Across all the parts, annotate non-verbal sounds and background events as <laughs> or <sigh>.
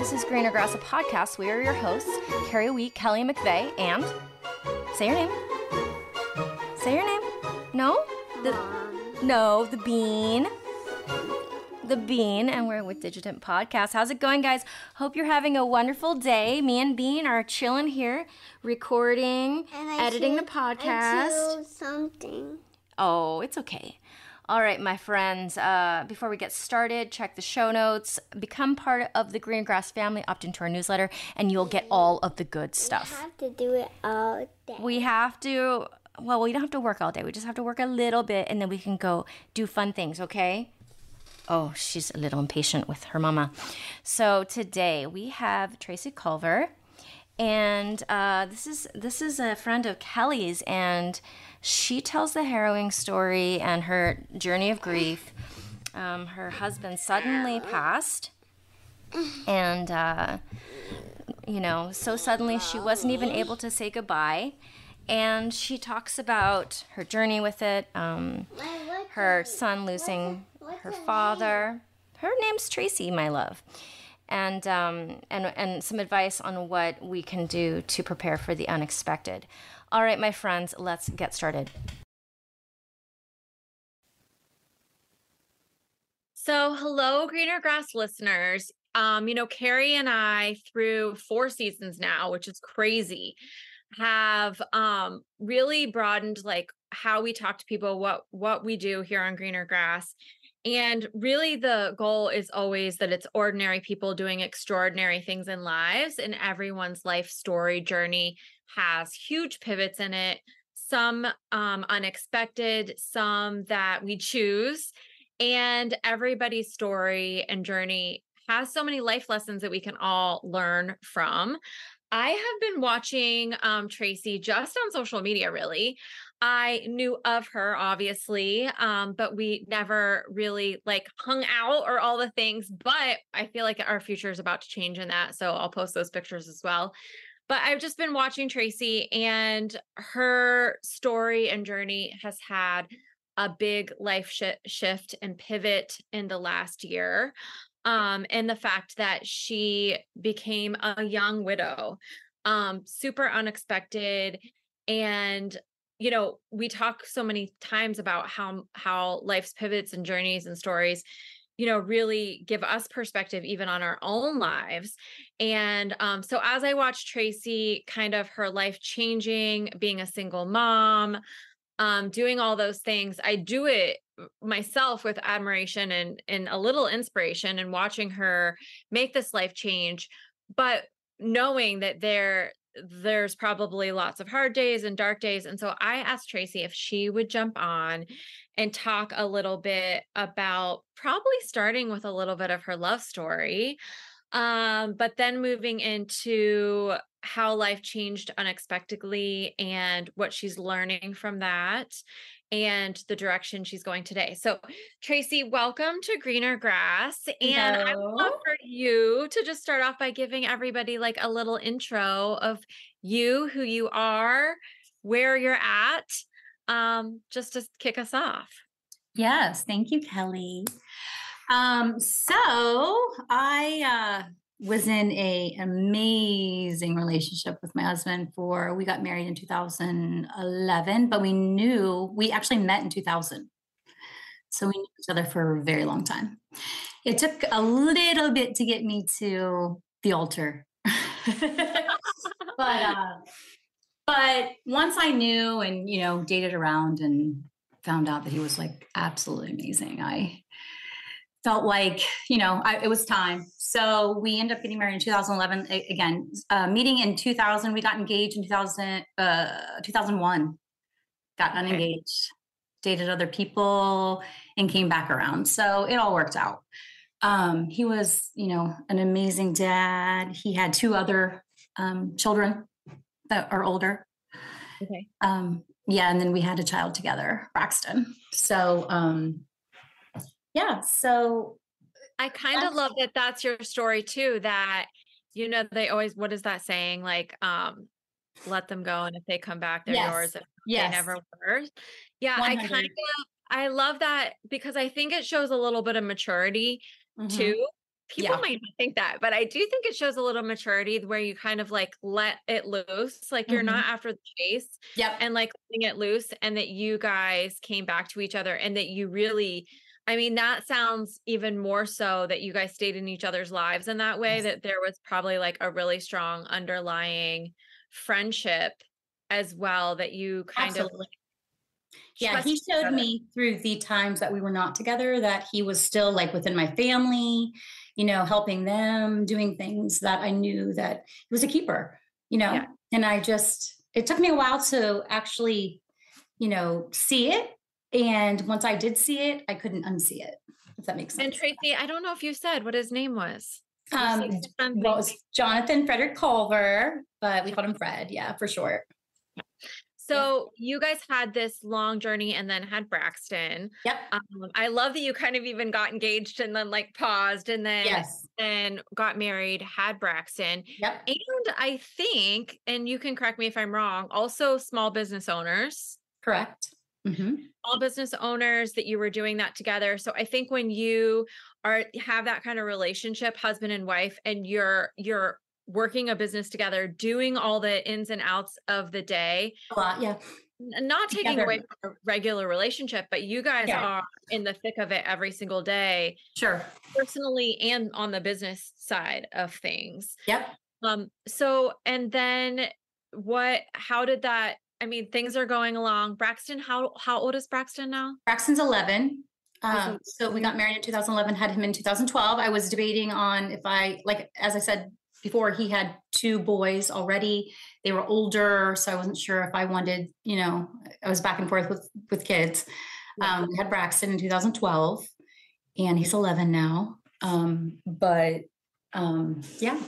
This is Greener Grass, a podcast. We are your hosts, Kerry Wheat, Kelli McVeigh, and say your name. Say your name. No? The, no, the bean. The bean, and we're with Digitent Podcast. How's it going, guys? Hope you're having a wonderful day. Me and Bean are chilling here, recording, editing the podcast. something. Oh, it's okay. All right, my friends, uh, before we get started, check the show notes, become part of the Green Grass family, opt into our newsletter, and you'll get all of the good stuff. We have to do it all day. We have to, well, we don't have to work all day. We just have to work a little bit, and then we can go do fun things, okay? Oh, she's a little impatient with her mama. So today we have Tracy Culver, and uh, this is this is a friend of Kelli's, and she tells the harrowing story and her journey of grief. Um, her husband suddenly passed, and uh, you know, so suddenly she wasn't even able to say goodbye. And she talks about her journey with it, um, her son losing her father. Her name's Tracy, my love. And, um, and, and some advice on what we can do to prepare for the unexpected. All right, my friends, let's get started. So, hello, Greener Grass listeners. Um, you know, Kerry and I, through four seasons now, which is crazy, have um really broadened like how we talk to people, what what we do here on Greener Grass. And really the goal is always that it's ordinary people doing extraordinary things in lives, and everyone's life story journey has huge pivots in it, some um unexpected, some that we choose and everybody's story and journey has so many life lessons that we can all learn from. I have been watching um, Tracy just on social media, really. I knew of her, obviously, um, but we never really like hung out or all the things. But I feel like our future is about to change in that. So I'll post those pictures as well. But I've just been watching Tracy, and her story and journey has had a big life shi shift and pivot in the last year. Um, and the fact that she became a young widow, um, super unexpected. And, you know, we talk so many times about how how life's pivots and journeys and stories, you know, really give us perspective even on our own lives. And um, so as I watched Tracy, kind of her life changing, being a single mom, um, doing all those things. I do it myself with admiration and and a little inspiration and watching her make this life change, but knowing that there there's probably lots of hard days and dark days. And so I asked Tracy if she would jump on and talk a little bit about probably starting with a little bit of her love story, um, but then moving into how life changed unexpectedly and what she's learning from that and the direction she's going today. So, Tracy, welcome to Greener Grass. And I would love for you to just start off by giving everybody like a little intro of you, who you are, where you're at, um, just to kick us off. Yes, thank you, Kelli. Um, so I uh, was in a amazing relationship with my husband for we got married in 2011, but we knew we actually met in 2000. So we knew each other for a very long time. It took a little bit to get me to the altar. <laughs> but uh but once I knew and you know dated around and found out that he was like absolutely amazing. I felt like, you know, I, it was time. So we ended up getting married in 2011. A- Again, uh, meeting in 2000, we got engaged in 2000, uh, 2001, got Okay. unengaged, dated other people, and came back around. So it all worked out. Um, he was, you know, an amazing dad. He had two other um, children that are older. Okay. Um, yeah, and then we had a child together, Braxton. So, um, yeah, so I kind of love that that's your story too. That you know they always what is that saying like um let them go and if they come back they're Yes. yours if yes, they never were. Yeah, I kind of I love that because I think it shows a little bit of maturity Mhm. too people Yeah. might not think that, but I do think it shows a little maturity where you kind of like let it loose. Like you're Mhm. not after the chase Yep. and like letting it loose and that you guys came back to each other and that you really I mean that sounds even more so that you guys stayed in each other's lives in that way Yes. that there was probably like a really strong underlying friendship as well that you kind Absolutely. of Yeah, he showed me through the times that we were not together that he was still like within my family, you know, helping them, doing things that I knew that he was a keeper, you know. Yeah. And I just it took me a while to actually, you know, see it. And once I did see it, I couldn't unsee it. If that makes sense. And Tracy, I don't know if you said what his name was. Um, well, it was Jonathan Frederick Culver, but we called him Fred, yeah, for short. So you guys had this long journey and then had Braxton. Yep. Um, I love that you kind of even got engaged and then like paused and then yes. then got married, had Braxton. Yep. And I think, and you can correct me if I'm wrong, also small business owners, Correct. Hmm small business owners that you were doing that together. So I think when you are have that kind of relationship, husband and wife, and you're you're working a business together, doing all the ins and outs of the day, A lot. Yeah. not taking Together. away from a regular relationship, but you guys Yeah. are in the thick of it every single day, Sure. personally and on the business side of things. Yep. Um, so and then what how did that I mean things are going along. Braxton, how how old is Braxton now? Braxton's 11. Um, so we got married in 2011, had him in 2012. I was debating on if I, like, as I said before, he had two boys already. They were older. So I wasn't sure if I wanted, you know, I was back and forth with, with kids. Um, we had Braxton in 2012 and he's 11 now. Um, but um, yeah,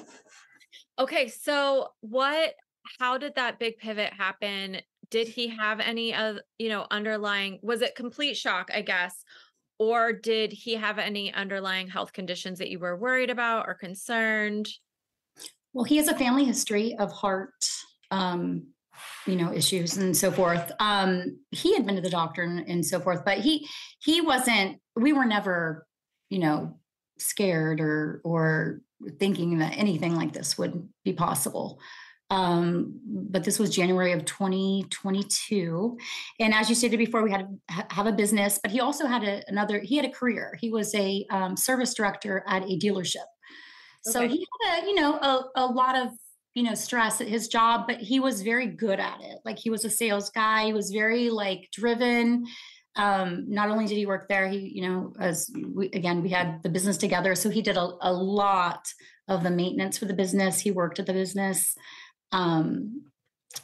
Okay, so what how did that big pivot happen? Did he have any of, you know, underlying was it complete shock, I guess? Or did he have any underlying health conditions that you were worried about or concerned? Well, he has a family history of heart, um, you know, issues and so forth. Um, he had been to the doctor and, and so forth, but he he wasn't. We were never, you know, scared or or thinking that anything like this would be possible. Um, but this was January of 2022, and as you stated before, we had to have a business. But he also had a, another. He had a career. He was a um, service director at a dealership. So he had a, you know, a, a lot of, you know, stress at his job, but he was very good at it. Like he was a sales guy. He was very like driven. Um, not only did he work there, he, you know, as we, again, we had the business together. So he did a, a lot of the maintenance for the business. He worked at the business. Um,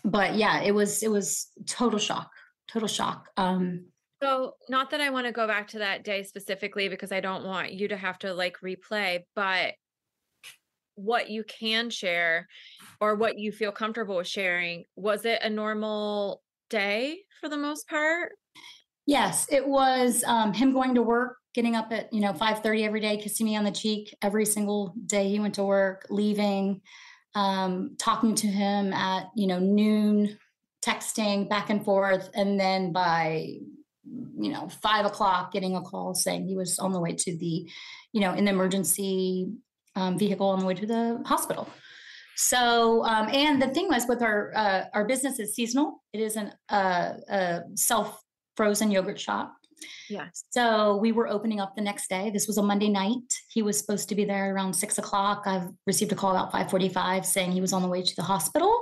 but yeah, it was, it was total shock, total shock. Um, So, not that I want to go back to that day specifically because I don't want you to have to like replay, but what you can share or what you feel comfortable with sharing, was it a normal day for the most part? Yes, it was um, him going to work, getting up at you know five thirty every day, kissing me on the cheek every single day he went to work, leaving, um, talking to him at you know noon, texting back and forth, and then by you know five o'clock getting a call saying he was on the way to the you know in the emergency um, vehicle on the way to the hospital. So, um, and the thing was with our uh, our business is seasonal. It is an uh, a self frozen yogurt shop. Yes. So we were opening up the next day. This was a Monday night. He was supposed to be there around six o'clock. I've received a call about five forty-five saying he was on the way to the hospital.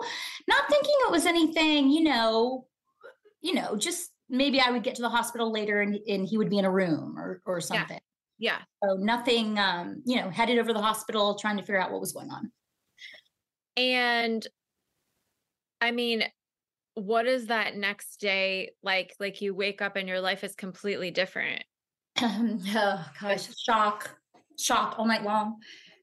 Not thinking it was anything, you know, you know, just maybe I would get to the hospital later and, and he would be in a room or or something. Yeah. So nothing, um, you know, headed over to the hospital trying to figure out what was going on. And I mean, what is that next day like? Like you wake up and your life is completely different. <laughs> oh gosh, shock, shock all night long.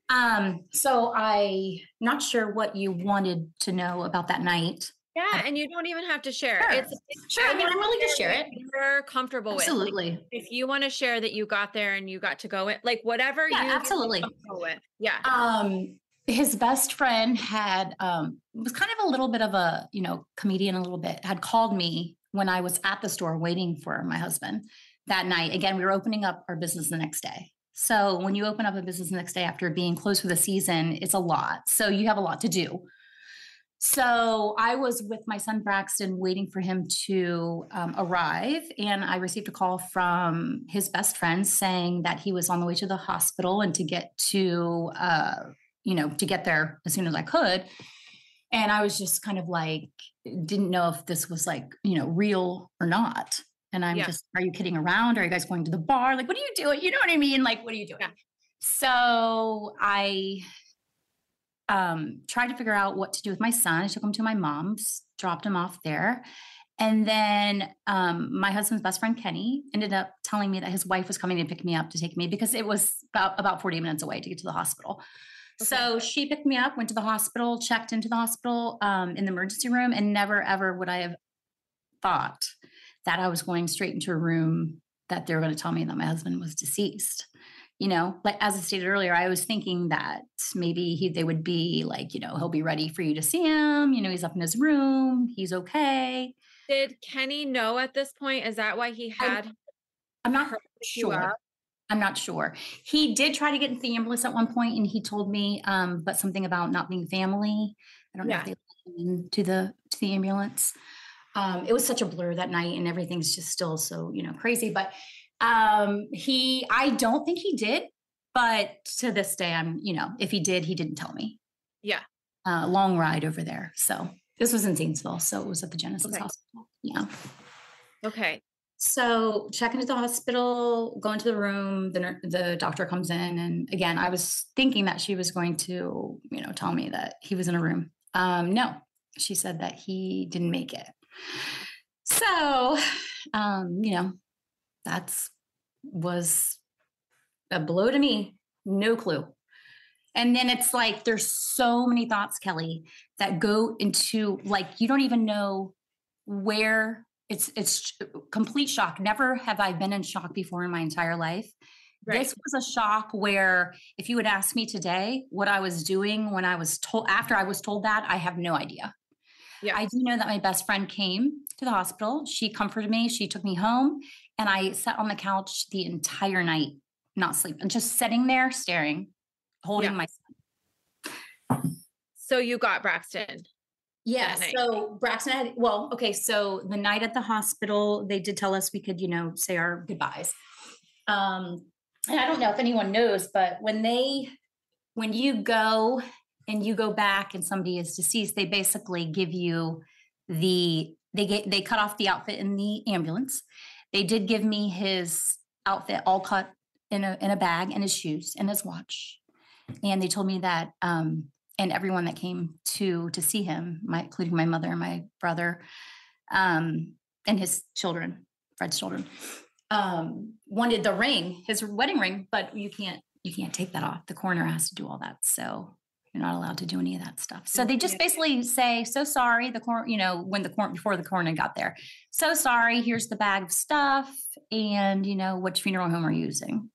Um, so I not sure what you wanted to know about that night. Yeah, and you don't even have to share. Sure. It's Sure, I mean, I'm willing to share it. You're comfortable with. Like, Absolutely. if you want to share that you got there and you got to go in, like whatever Yeah, you absolutely. comfortable with. Yeah. Um, his best friend had um was kind of a little bit of a you know comedian a little bit had called me when I was at the store waiting for my husband that night. Again, we were opening up our business the next day. So when you open up a business the next day after being closed for the season, it's a lot. So you have a lot to do. So I was with my son Braxton waiting for him to um, arrive, and I received a call from his best friend saying that he was on the way to the hospital and to get to, uh, you know, to get there as soon as I could. And I was just kind of like, didn't know if this was like, you know, real or not. And I'm Yeah. just, are you kidding around? Are you guys going to the bar? Like, what are you doing? You know what I mean? Like, what are you doing? Yeah. So I um, tried to figure out what to do with my son. I took him to my mom's, dropped him off there. And then um, my husband's best friend Kenny ended up telling me that his wife was coming to pick me up to take me because it was about about 40 minutes away to get to the hospital. So she picked me up, went to the hospital, checked into the hospital um, in the emergency room, and never ever would I have thought that I was going straight into a room that they were going to tell me that my husband was deceased. You know, like as I stated earlier, I was thinking that maybe he they would be like, you know, he'll be ready for you to see him. You know, he's up in his room, he's okay. Did Kenny know at this point? Is that why he had I'm not pick you sure. I'm not sure. He did try to get into the ambulance at one point, and he told me, um, but something about not being family. I don't know if they let him into the to the ambulance. Um, it was such a blur that night, and everything's just still so you know crazy. But um, he, I don't think he did. But to this day, I'm you know if he did, he didn't tell me. Yeah. Uh, long ride over there. So this was in Zanesville, so it was at the Genesis Okay. Hospital. Yeah. Okay. So check into the hospital, go into the room. The the doctor comes in, and again, I was thinking that she was going to, you know, tell me that he was in a room. Um, no, she said that he didn't make it. So, um, you know, that's was a blow to me. No clue. And then it's like there's so many thoughts, Kelli, that go into like you don't even know where it's it's complete shock. Never have I been in shock before in my entire life. Right. This was a shock where if you would ask me today what I was doing when I was told after I was told that, I have no idea. Yeah. I do know that my best friend came to the hospital. She comforted me. She took me home, and I sat on the couch the entire night, not sleeping, just sitting there staring, holding Yeah. my So you got Braxton. Yeah. So Braxton had, well, okay. So the night at the hospital, they did tell us we could, you know, say our goodbyes. Um, and I don't know if anyone knows, but when they, when you go and you go back and somebody is deceased, they basically give you the, they get, they cut off the outfit in the ambulance. They did give me his outfit all cut in a, in a bag and his shoes and his watch. And they told me that, um, and everyone that came to to see him, my including my mother and my brother, um, and his children, Fred's children, um, wanted the ring, his wedding ring, but you can't you can't take that off. The coroner has to do all that, so you're not allowed to do any of that stuff. So they just basically say, "So sorry." The coroner, you know, when the coroner before the coroner got there, so sorry. Here's the bag of stuff, and you know, which funeral home are you using?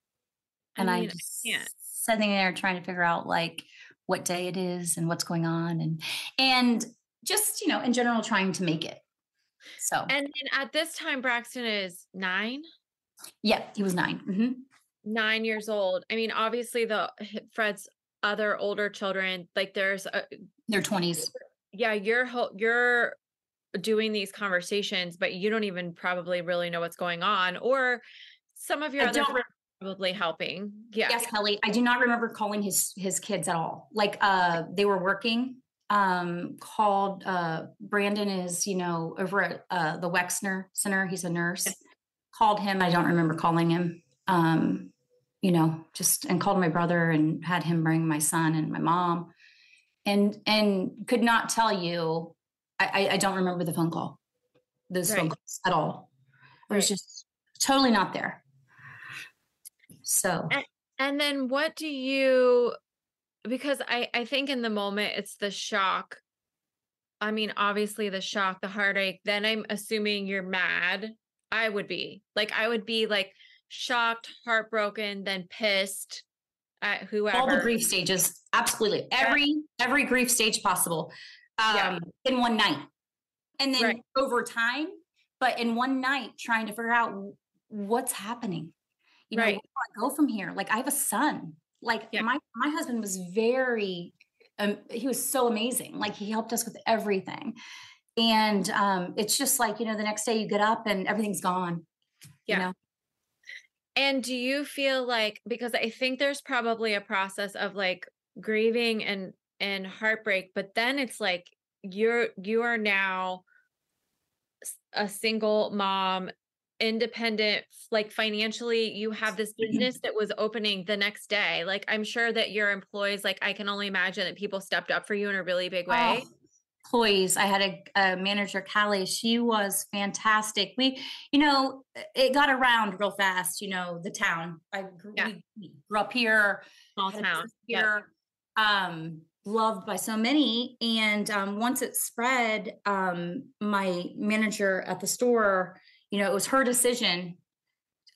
And I, mean, just can't. sitting there trying to figure out like what day it is and what's going on and and just you know in general trying to make it. So. And then at this time, Braxton is nine, yeah he was 9 Mhm. nine years old. I mean, obviously the Fred's other older children, like there's a, their 20s yeah, you're you're doing these conversations, but you don't even probably really know what's going on, or some of your I other don't probably helping. Yeah. yes kelli i do not remember calling his his kids at all. Like uh they were working um called uh brandon is you know over at uh the wexner center. He's a nurse. Called him. I don't remember calling him. Um you know just and called my brother and had him bring my son and my mom. And and could not tell you i i, I don't remember the phone call those phone Right. calls at all. I was Right. just totally not there so And then what do you because I I think in the moment it's the shock. I mean, obviously the shock, the heartache, then I'm assuming you're mad. I would be. Like I would be like shocked, heartbroken, then pissed at whoever. all the grief stages absolutely every every grief stage possible um Yeah. in one night and then Right. over time but in one night trying to figure out what's happening You know, Right. where do I go from here? Like I have a son. Like Yeah. my my husband was very um, he was so amazing. Like he helped us with everything. And um it's just like, you know, the next day you get up and everything's gone. Yeah. You know? And do you feel like because I think there's probably a process of like grieving and and heartbreak, but then it's like you're you are now a single mom, independent, like financially, you have this business that was opening the next day. Like I'm sure that your employees, like I can only imagine that people stepped up for you in a really big way. Oh, employees. I had a, a manager, Callie. She was fantastic. We, you know, it got around real fast. You know, the town. I grew, Yeah. grew up here. Small town. business Yep. here, um, loved by so many. And um, once it spread, um, my manager at the store, you know, it was her decision.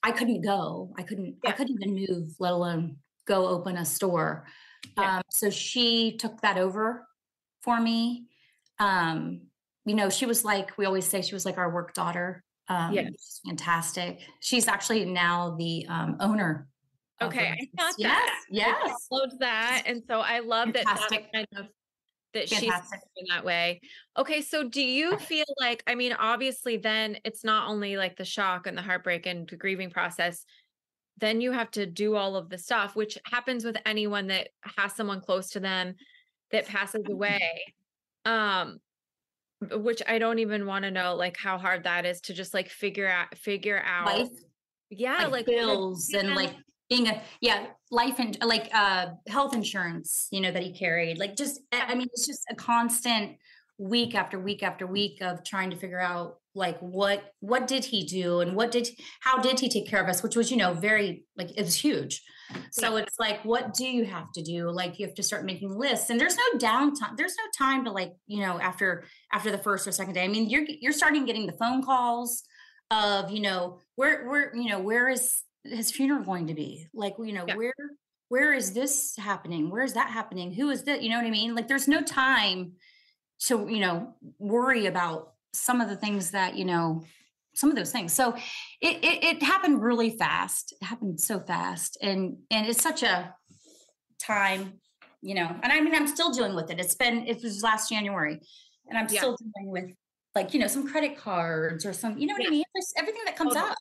I couldn't go. I couldn't. I couldn't even move, let alone go open a store. Yeah. Um, so she took that over for me. Um, you know, she was like we always say, she was like our work daughter. Um, Yeah. she's fantastic. She's actually now the um, owner. Okay, I thought yes, that. I Yes, followed that. And so I love that Fantastic. kind of that she's in that way. Okay, so do you feel like I mean, obviously then it's not only like the shock and the heartbreak and the grieving process, then you have to do all of the stuff, which happens with anyone that has someone close to them that passes away. Um which I don't even want to know like how hard that is to just like figure out figure out life yeah, like, like bills and like being a yeah life and like uh health insurance you know that he carried like just i mean it's just a constant week after week after week of trying to figure out like what what did he do and what did how did he take care of us which was you know very like it was huge. So it's like what do you have to do? Like you have to start making lists and there's no downtime there's no time to like you know after after the first or second day. I mean you're you're starting getting the phone calls of you know where where you know where is his funeral going to be? Like you know Yeah. where where is this happening? Where is that happening? Who is that you know what i mean? Like there's no time to you know worry about some of the things that you know some of those things. So it, it it happened really fast. It happened so fast and and it's such a time you know and i mean i'm still dealing with it. It's been it was last january and i'm Yeah. still dealing with like you know some credit cards or some you know what Yeah. i mean? There's everything that comes Totally. up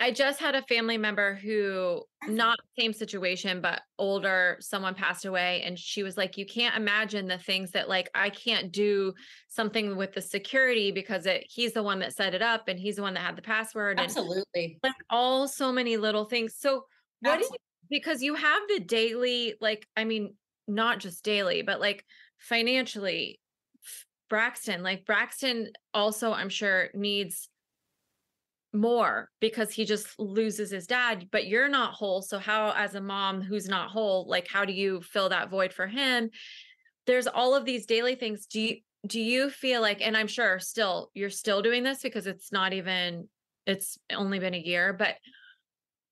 I just had a family member who not same situation but older someone passed away and she was like you can't imagine the things that like I can't do something with the security because it he's the one that set it up and he's the one that had the password and absolutely like all so many little things. So what do you because you have the daily like I mean not just daily but like financially Braxton like Braxton also I'm sure needs more because he just loses his dad but you're not whole so how as a mom who's not whole like how do you fill that void for him? There's all of these daily things. Do you do you feel like and i'm sure still you're still doing this because it's not even it's only been a year but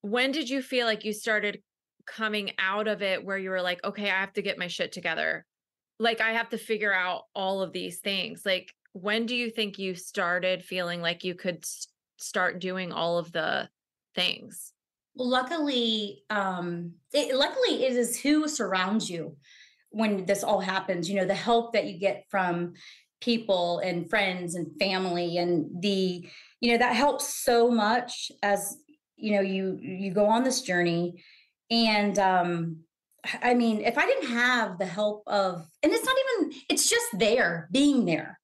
when did you feel like you started coming out of it where you were like okay i have to get my shit together. Like i have to figure out all of these things. Like when do you think you started feeling like you could s- start doing all of the things luckily, um, it, luckily it is who surrounds you when this all happens. You know, the help that you get from people and friends and family, and the you know that helps so much as you know you you go on this journey. And um, I mean, if I didn't have the help of, and it's not even, it's just there, being there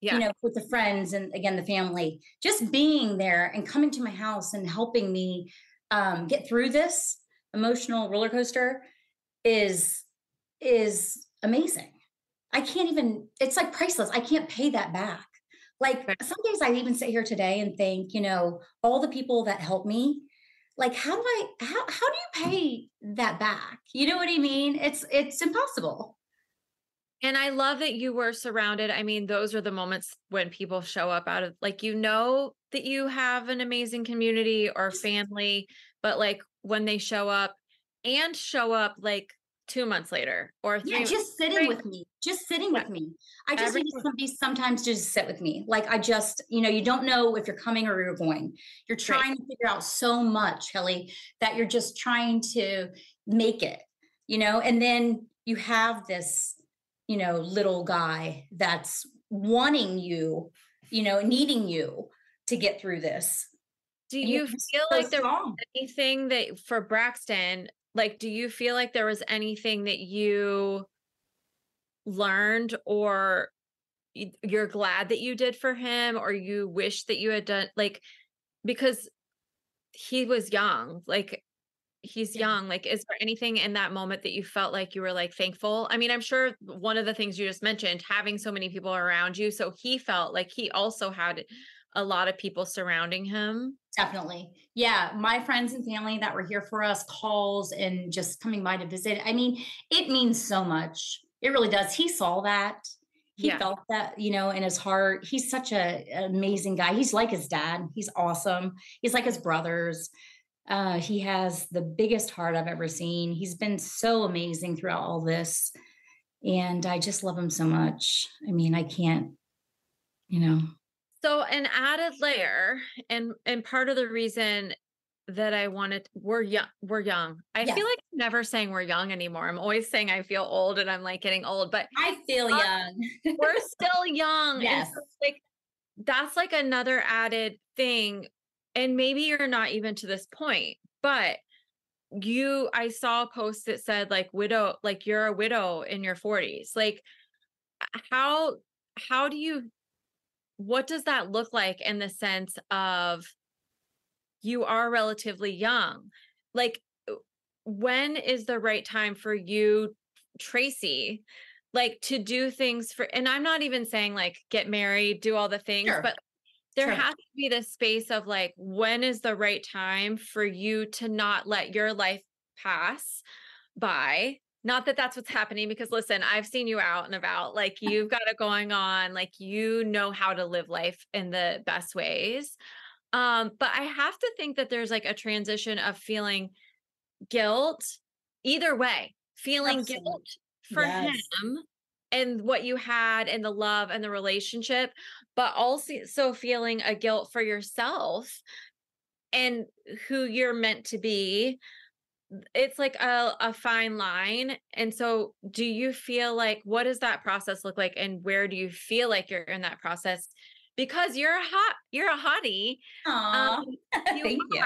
yeah you know, with the friends and again the family, just being there and coming to my house and helping me um, get through this emotional roller coaster is is amazing. I can't even. It's like priceless. I can't pay that back. Like Right. some days I even sit here today and think, you know, all the people that help me. Like, how do I? How how do you pay that back? You know what I mean? It's it's impossible. And I love that you were surrounded. I mean, those are the moments when people show up out of like you know that you have an amazing community or family, but like when they show up and show up like two months later or three Yeah, just sitting Right. with me, just sitting Yeah. with me. I just need somebody sometimes to just sit with me. Like I just, you know, you don't know if you're coming or you're going. You're trying to figure out so much, Kelli, that you're just trying to make it, you know, and then you have this, you know, little guy that's wanting you, you know, needing you to get through this. do And you feel so like there was anything that for braxton like do you feel like there was anything that you learned or you're glad that you did for him or you wish that you had done like because he was young like he's Yeah. young like is there anything in that moment that you felt like you were like thankful i mean i'm sure one of the things you just mentioned having so many people around you so he felt like he also had a lot of people surrounding him Definitely. Yeah. My friends and family that were here for us, calls and just coming by to visit. I mean, it means so much. It really does. He saw that. He Yeah. felt that, you know, in his heart. He's such a an amazing guy. He's like his dad. He's awesome. He's like his brothers. Uh, he has the biggest heart I've ever seen. He's been so amazing throughout all this. And I just love him so much. I mean, I can't, you know, So an added layer, and and part of the reason that I wanted we're young, we're young. I Yes. feel like I'm never saying we're young anymore. I'm always saying I feel old and I'm like getting old, but I feel Uh, young. <laughs> we're still young. Yes. so, like that's like another added thing. And maybe you're not even to this point, but you I saw a post that said like widow, like you're a widow in your 40s. Like how how do you what does that look like in the sense of you are relatively young like uh, when is the right time for you tracy like to do things for and i'm not even saying like get married do all the things Sure. but there has to be this space of like when is the right time for you to not let your life pass by not that that's what's happening because listen i've seen you out and about like <laughs> you've got it going on like you know how to live life in the best ways um but i have to think that there's like a transition of feeling guilt either way feeling Absolutely. guilt for Yes. him and what you had and the love and the relationship but also so feeling a guilt for yourself and who you're meant to be it's like a, a fine line and so do you feel like what does that process look like and where do you feel like you're in that process because you're a hot you're a hottie um, <laughs> you thank you.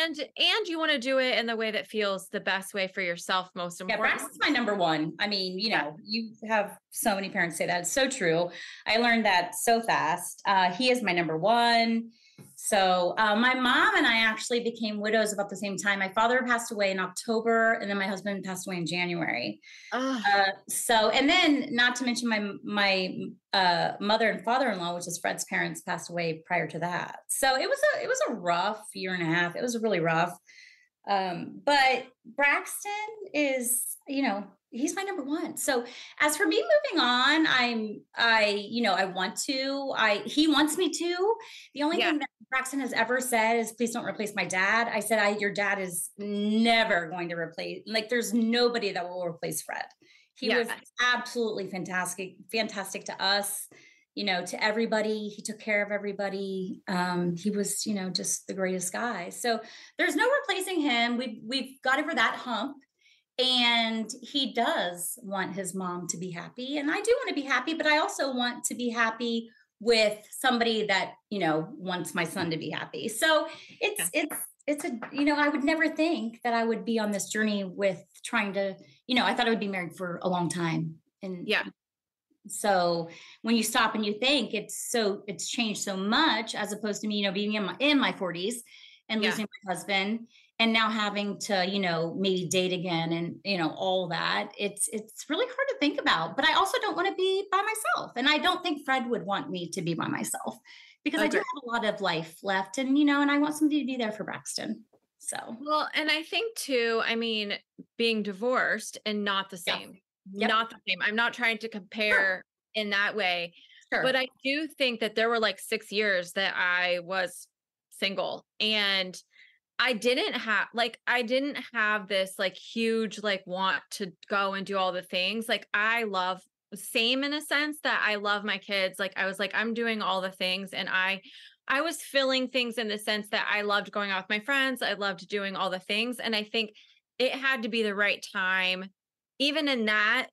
and and you want to do it in the way that feels the best way for yourself most importantly. Yeah, important Braxton's my number one. I mean, you know, you have so many parents say that. It's so true. I learned that so fast. Uh, he is my number one. So uh, my mom and I actually became widows about the same time. My father passed away in October, and then my husband passed away in January. Uh, so, and then not to mention my my uh, mother and father in law, which is Fred's parents, passed away prior to that. So it was a it was a rough year and a half. It was really rough. Um, but Braxton is, you know, he's my number one. So as for me moving on, I'm I, you know, I want to. I he wants me to. The only Yeah. thing that Braxton has ever said is please don't replace my dad. I said, I your dad is never going to replace like there's nobody that will replace Fred. He was absolutely fantastic, fantastic to us, you know, to everybody. He took care of everybody. Um, he was, you know, just the greatest guy. So there's no replacing him. We've we've got over that hump. And he does want his mom to be happy. And I do want to be happy, but I also want to be happy with somebody that, you know, wants my son to be happy. So it's it's it's a you know, I would never think that I would be on this journey with trying to, you know, I thought I would be married for a long time. And Yeah. so when you stop and you think it's so it's changed so much as opposed to me, you know, being in my in my 40s and Yeah. losing my husband and now having to, you know, maybe date again and you know, all that. It's it's really hard to think about. But I also don't want to be by myself. And I don't think Fred would want me to be by myself because I do have a lot of life left and you know, and I want somebody to be there for Braxton. So Well, and I think too, I mean, being divorced and not the Yeah. same. Yep. Not the same. I'm not trying to compare in that way, sure. but I do think that there were like 6 years that I was single and I didn't have like I didn't have this like huge like want to go and do all the things. Like I love same in a sense that I love my kids. Like I was like I'm doing all the things and I I was filling things in the sense that I loved going out with my friends. I loved doing all the things and I think it had to be the right time even in that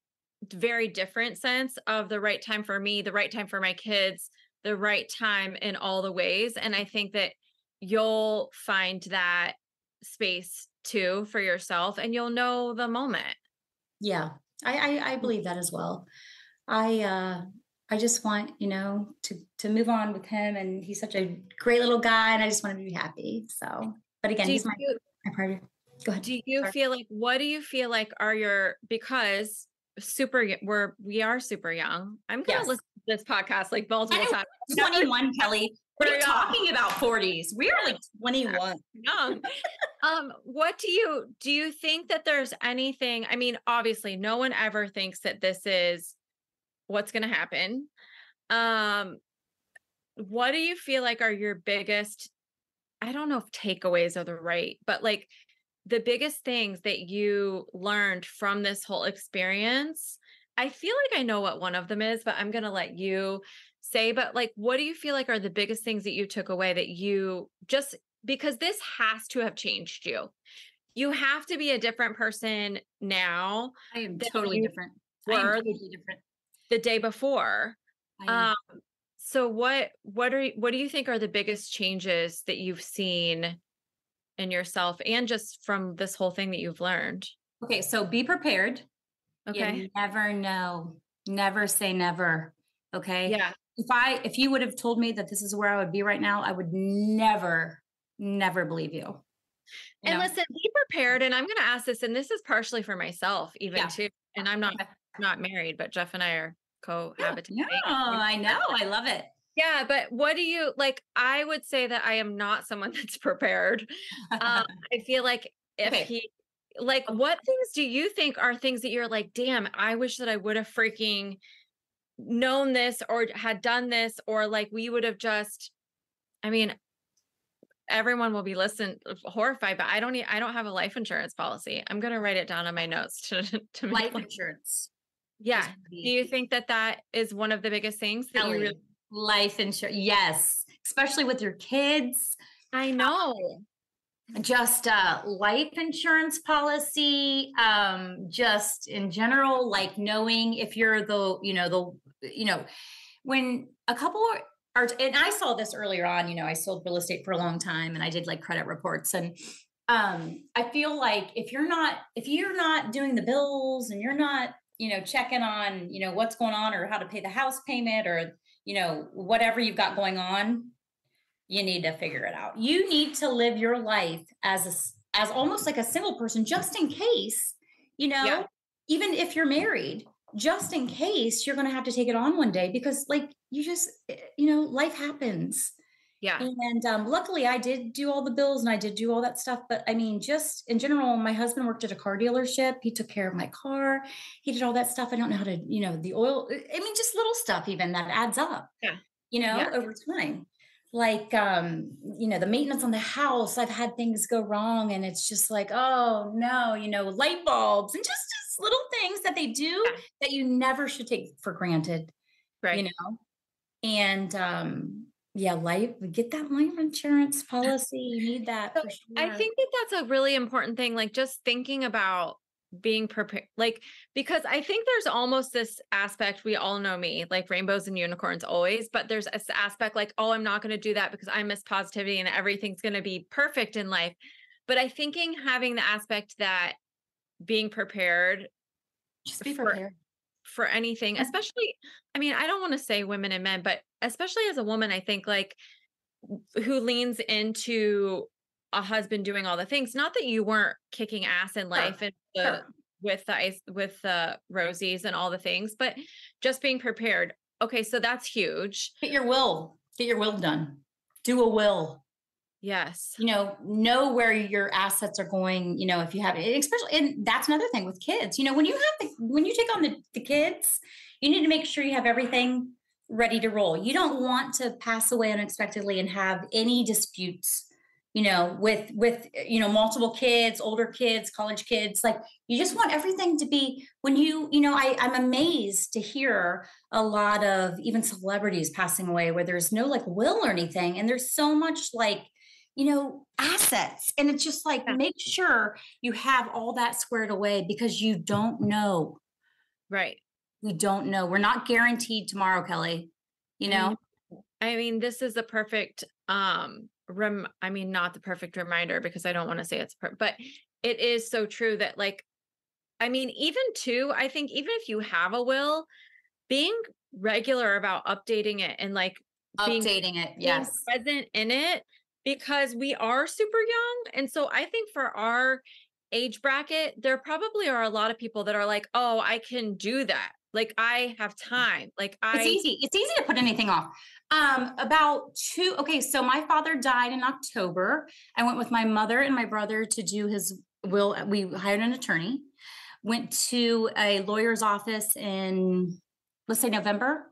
very different sense of the right time for me, the right time for my kids, the right time in all the ways and I think that you'll find that space too for yourself and you'll know the moment. Yeah, I, I, I believe that as well. I uh I just want, you know, to to move on with him and he's such a great little guy and I just want to be happy. So but again, do he's my, you, my partner. Go ahead. do you Sorry. feel like what do you feel like are your because super we're we are super young. I'm gonna Yes. listen to this podcast like multiple times. 21, Kelli. What are We're you talking about 40s? We are like 21. <laughs> young. um, what do you do you think that there's anything? I mean, obviously, no one ever thinks that this is what's gonna happen. Um, what do you feel like are your biggest, I don't know if takeaways are the right, but like the biggest things that you learned from this whole experience? I feel like I know what one of them is, but I'm gonna let you say, but like, what do you feel like are the biggest things that you took away that you just because this has to have changed you? You have to be a different person now I am totally different. I am totally different. the day before. Um, so what what are what do you think are the biggest changes that you've seen in yourself and just from this whole thing that you've learned? okay, so be prepared. Okay. You never know. Never say never. Okay. Yeah. If I if you would have told me that this is where I would be right now, I would never, never believe you. You And know? listen, be prepared. And I'm going to ask this, and this is partially for myself, even Yeah. too. And I'm not not married, but Jeff and I are cohabitating. Yeah, I know. I love it. Yeah, but what do you like? I would say that I am not someone <laughs> that's prepared. Um, <laughs> I feel like if Okay. he, like, what things do you think are things that you're like, damn, I wish that I would have freaking known this or had done this, or like we would have just, I mean, everyone will be listening horrified, but I don't need, I don't have a life insurance policy. I'm going to write it down on my notes to, <laughs> to make, Life insurance. yeah. Do you think that that is one of the biggest things that you really, life insurance? Yes, especially with your kids. I know. just a life insurance policy um just in general like knowing if you're the you know the you know when a couple are, and i saw this earlier on you know i sold real estate for a long time and i did like credit reports and um i feel like if you're not if you're not doing the bills and you're not you know checking on you know what's going on or how to pay the house payment or you know whatever you've got going on you need to figure it out. You need to live your life as a as almost like a single person just in case, you know, Yeah. even if you're married, just in case you're going to have to take it on one day because like you just eh, you know, life happens. Yeah. And um, luckily, I did do all the bills and I did do all that stuff. But I mean, just in general, my husband worked at a car dealership. He took care of my car. He did all that stuff. I don't know how to, you know, the oil. I mean, just little stuff even that adds up. Yeah. You know, Yeah. over time. Like, um, you know, the maintenance on the house. I've had things go wrong, and it's just like, oh no, you know, light bulbs and just just little things that they do Yeah. that you never should take for granted Right. you know and um yeah life get that life insurance policy you need that So, for sure I think that that's a really important thing. Like just thinking about being prepared, like, because I think there's almost this aspect, we all know me, like rainbows and unicorns always, but there's this aspect like, oh, I'm not going to do that because I miss positivity and everything's going to be perfect in life. But I thinking having the aspect that being prepared just be for- prepared for anything, Mhm. especially, I mean, I don't want to say women and men, but especially as a woman, I think like who leans into a husband doing all the things. Not that you weren't kicking ass in life and the, Sure. with the ice, with the rosies and all the things, but just being prepared. Okay, so that's huge. get your will get your will done do a will Yes. you know know where your assets are going you know if you have it especially and that's another thing with kids you know when you have the when you take on the, the kids you need to make sure you have everything ready to roll you don't want to pass away unexpectedly and have any disputes you know, with with you know multiple kids, older kids, college kids. Like you just want everything to be when you you know I I'm amazed to hear a lot of even celebrities passing away where there's no like will or anything, and there's so much like you know assets, and it's just like Yeah. make sure you have all that squared away because you don't know. Right. We don't know. We're not guaranteed tomorrow, Kelli. You know. I mean, this is the perfect um rem I mean, not the perfect reminder because I don't want to say it's per- but it is so true that like I mean, even too, I think even if you have a will, being regular about updating it and like being Updating it. being Yes. present in it because we are super young. And so I think for our age bracket, there probably are a lot of people that are like, oh, I can do that. Like I have time. Like I It's easy. It's easy to put anything off. Um, about two. Okay, so my father died in October. I went with my mother and my brother to do his will. We hired an attorney. Went to a lawyer's office in, let's say November.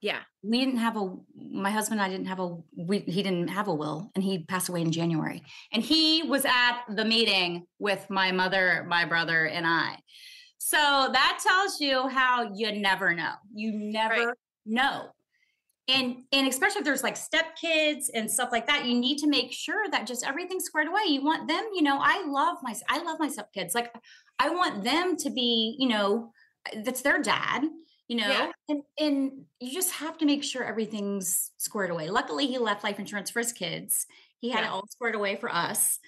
Yeah. We didn't have a. My husband and I didn't have a. We he didn't have a will, and he passed away in January. And he was at the meeting with my mother, my brother, and I. So that tells you how you never know. You never know. And and especially if there's like stepkids and stuff like that, you need to make sure that just everything's squared away. You want them, you know, I love my I love my stepkids. Like I want them to be, you know, that's their dad, you know, Yeah. and and you just have to make sure everything's squared away. Luckily, he left life insurance for his kids. He had it all squared away for us.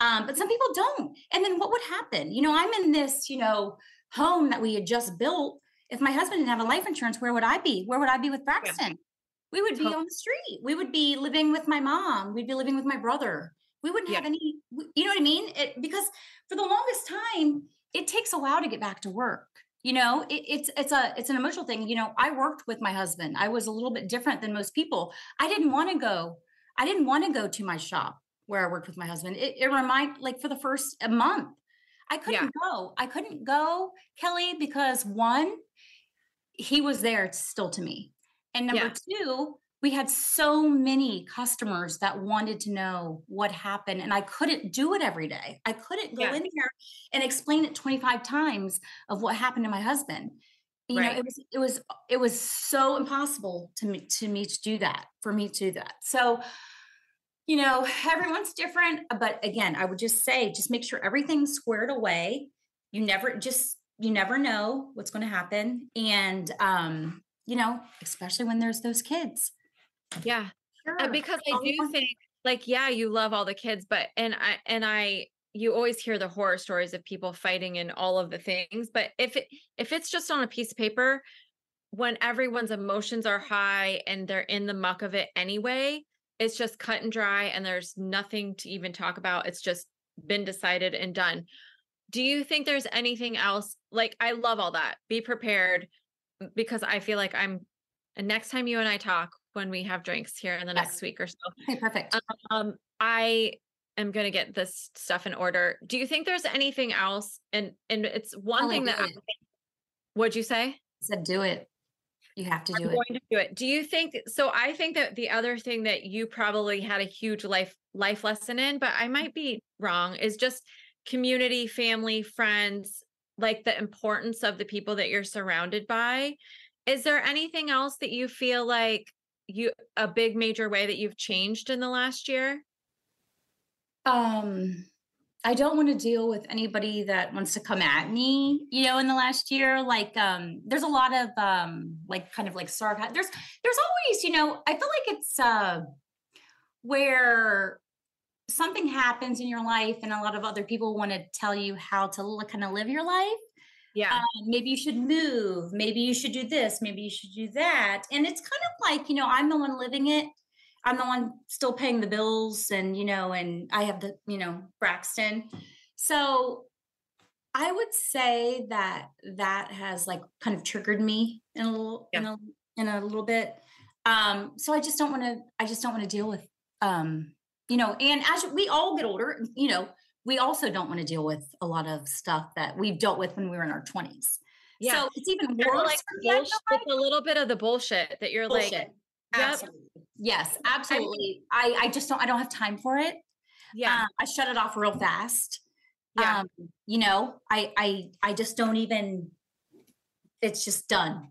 Um, but some people don't. And then what would happen? You know, I'm in this, you know, home that we had just built. If my husband didn't have a life insurance, where would I be? Where would I be with Braxton? We would be Tot- on the street. We would be living with my mom. We'd be living with my brother. We wouldn't have any, you know what I mean? It, because for the longest time, it takes a while to get back to work. You know, it, it's it's a it's an emotional thing. You know, I worked with my husband. I was a little bit different than most people. I didn't want to go. I didn't want to go to my shop where I worked with my husband. It, it remind like for the first a month, I couldn't go. I couldn't go, Kelli, because one, he was there still to me. And number Yeah. two, we had so many customers that wanted to know what happened. And I couldn't do it every day. I couldn't go Yeah. in there and explain it 25 times of what happened to my husband. You know, it was it was it was so impossible to me to me to do that, for me to do that. So you know, everyone's different, but again, I would just say just make sure everything's squared away. You never just you never know what's going to happen and um you know, especially when there's those kids. Yeah. Uh, Sure. because I do think like yeah, you love all the kids, but and I and I you always hear the horror stories of people fighting and all of the things, but if it if it's just on a piece of paper when everyone's emotions are high and they're in the muck of it anyway, it's just cut and dry and there's nothing to even talk about. It's just been decided and done. Do you think there's anything else? Like I love all that. Be prepared because I feel like I'm and next time you and I talk when we have drinks here in the Yes. next week or so, Okay, perfect. um, I am gonna get this stuff in order. Do you think there's anything else? And and it's one Kelli, thing that I what'd you say? I said do it. You have to I'm do it. going to do it. Do you think so? I think that the other thing that you probably had a huge life life lesson in, but I might be wrong, is just community, family, friends, like the importance of the people that you're surrounded by. Is there anything else that you feel like you a big major way that you've changed in the last year? Um, I don't want to deal with anybody that wants to come at me, you know, in the last year. Like, um, there's a lot of um, like kind of like sarcasm. There's there's always, you know, I feel like it's uh where something happens in your life and a lot of other people want to tell you how to kind of live your life. Yeah. um, maybe you should move maybe you should do this maybe you should do that. And it's kind of like you know i'm the one living it. I'm the one still paying the bills and you know and i have the you know braxton. So i would say that that has like kind of triggered me in a little in a in a little bit. Um so i just don't want to i just don't want to deal with um you know and as we all get older you know we also don't want to deal with a lot of stuff that we've dealt with when we were in our 20s. Yeah. So it's even worse. like for me, bullshit, like. a little bit of the bullshit that you're like, Bullshit. Yep. Absolutely. Yes, absolutely. I, I just don't I don't have time for it. Yeah. Um, I shut it off real fast. yeah. Um, you know, I I I just don't even it's just done.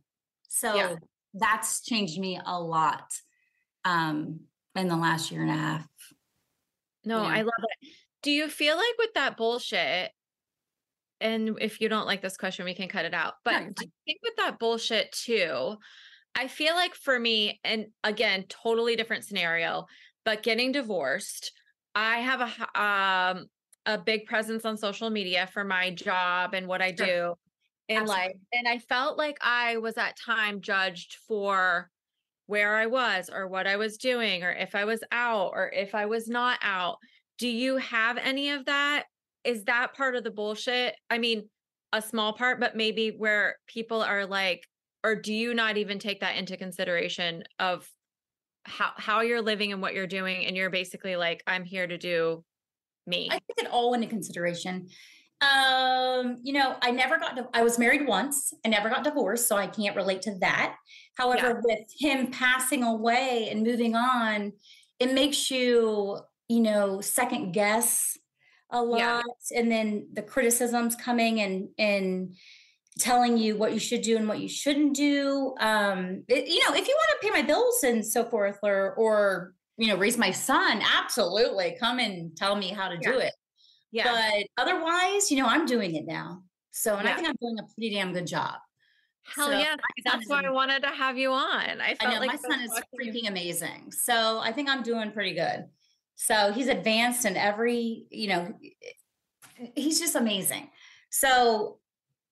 So Yeah. that's changed me a lot um in the last year and a half. No, Yeah. I love it. Do you feel like with that bullshit, and if you don't like this question, we can cut it out. But you think with that bullshit too, I feel like for me, and again, totally different scenario, but getting divorced, I have a um a big presence on social media for my job and what I do in life. Absolutely. And I felt like I was at time judged for where I was or what I was doing or if I was out or if I was not out. Do you have any of that? Is that part of the bullshit? I mean, a small part, but maybe where people are like, or do you not even take that into consideration of how how you're living and what you're doing and you're basically like I'm here to do me. I take it all into consideration. Um, you know, I never got to, I was married once. I never got divorced, so I can't relate to that. However, with him passing away and moving on, it makes you, you know, second guess a lot. Yeah. And then the criticisms coming and and telling you what you should do and what you shouldn't do. Um, it- you know, if you want to pay my bills and so forth, or or you know, raise my son, absolutely come and tell me how to do it. yeah. But otherwise, you know, I'm doing it now. So, and Yeah. I think I'm doing a pretty damn good job. Hell so yeah. That's why I wanted to have you on. I I know like my son is freaking amazing. So I think I'm doing pretty good. So he's advanced in every, you know, he's just amazing. So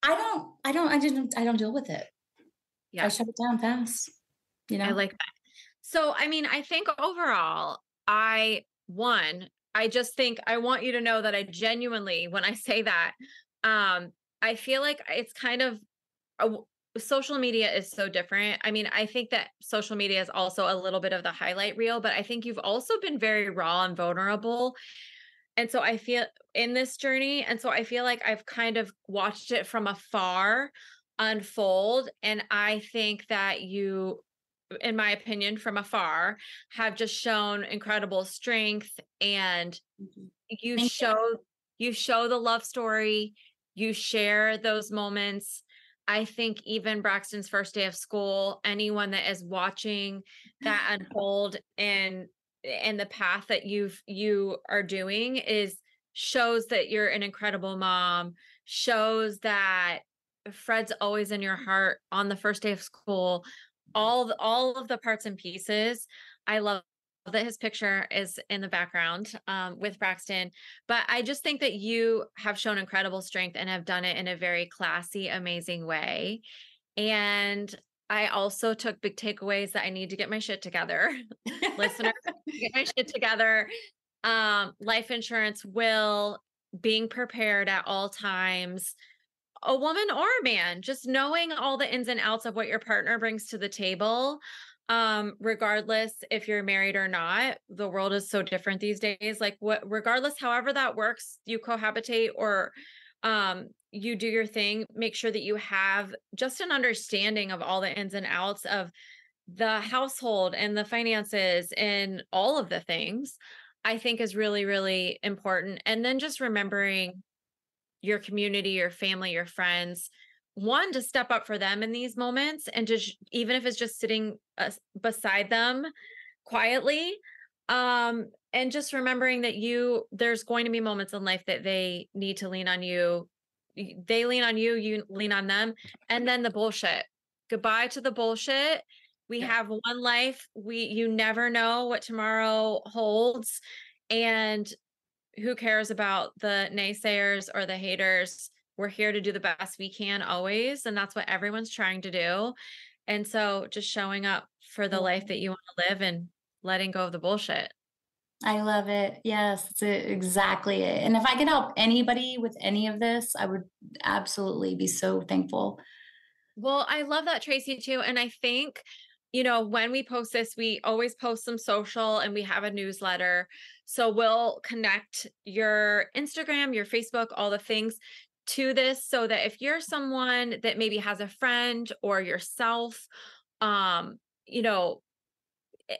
I don't, I don't, I didn't, I don't deal with it. Yeah. I shut it down fast. You know, I like that. So, I mean, I think overall, I one, I just think I want you to know that I genuinely, when I say that, um, I feel like it's kind of social media is so different. I mean, I think that social media is also a little bit of the highlight reel, but I think you've also been very raw and vulnerable. And so I feel in this journey, and so I feel like I've kind of watched it from afar unfold. And I think that you in my opinion, from afar, have just shown incredible strength and mm-hmm. you Thank you. show you show the love story, you share those moments. I think even Braxton's first day of school, anyone that is watching that unfold and and the path that you've you are doing is shows that you're an incredible mom, shows that Fred's always in your heart on the first day of school all all of the parts and pieces. I love that his picture is in the background um, with Braxton, but I just think that you have shown incredible strength and have done it in a very classy, amazing way. And I also took big takeaways that I need to get my shit together. <laughs> Listeners, get my shit together. Um, life insurance will being prepared at all times a woman or a man just knowing all the ins and outs of what your partner brings to the table um regardless if you're married or not the world is so different these days like what regardless however that works you cohabitate or um you do your thing make sure that you have just an understanding of all the ins and outs of the household and the finances and all of the things i think is really really important and then just remembering your community, your family, your friends. One, to step up for them in these moments and just, even if it's just sitting uh, beside them quietly. Um, and just remembering that you, there's going to be moments in life that they need to lean on you. They lean on you, you lean on them. And then the bullshit. Goodbye to the bullshit. We Yeah. have one life. We, you never know what tomorrow holds. And who cares about the naysayers or the haters? We're here to do the best we can always. And that's what everyone's trying to do. And so just showing up for the life that you want to live and letting go of the bullshit. I love it. Yes, that's it, exactly it. And if I could help anybody with any of this, I would absolutely be so thankful. Well, I love that, Tracy, too. And I think, you know, when we post this, we always post some social and we have a newsletter. So we'll connect your Instagram, your Facebook, all the things to this so that if you're someone that maybe has a friend or yourself, um, you know,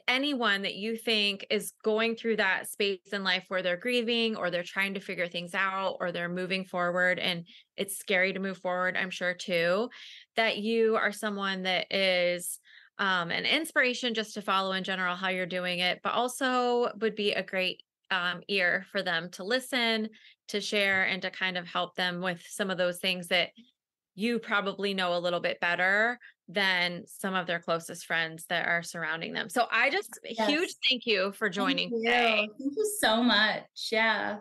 anyone that you think is going through that space in life where they're grieving or they're trying to figure things out or they're moving forward and it's scary to move forward, I'm sure too, that you are someone that is um, an inspiration just to follow in general how you're doing it, but also would be a great um, ear for them to listen, to share, and to kind of help them with some of those things that you probably know a little bit better than some of their closest friends that are surrounding them. So I just Yes. huge thank you for joining Thank today. you. Thank you so much. Yeah.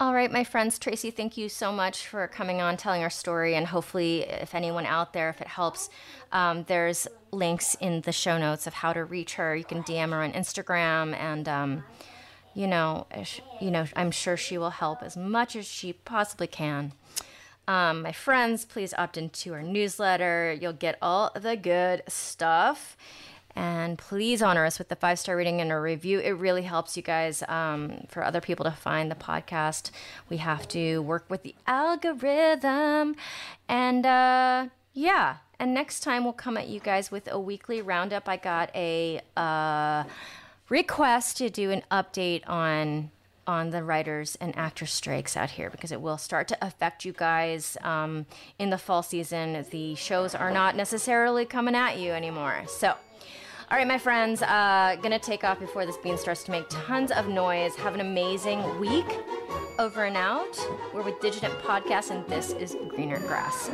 All right, my friends, Tracy, thank you so much for coming on, telling our story, and hopefully, if anyone out there, if it helps, um, there's links in the show notes of how to reach her. You can DM her on Instagram, and um, you know, you know, I'm sure she will help as much as she possibly can. Um, my friends, please opt into our newsletter. You'll get all the good stuff. And please honor us with the five star rating and a review. It really helps you guys um, for other people to find the podcast. We have to work with the algorithm. And uh, yeah, and next time we'll come at you guys with a weekly roundup. I got a uh, request to do an update on on the writers and actors strikes out here because it will start to affect you guys um, in the fall season. The shows are not necessarily coming at you anymore. So, all right, my friends, uh, gonna take off before this bean starts to make tons of noise. Have an amazing week. Over and out. We're with Digitent Podcast, and this is Greener Grass.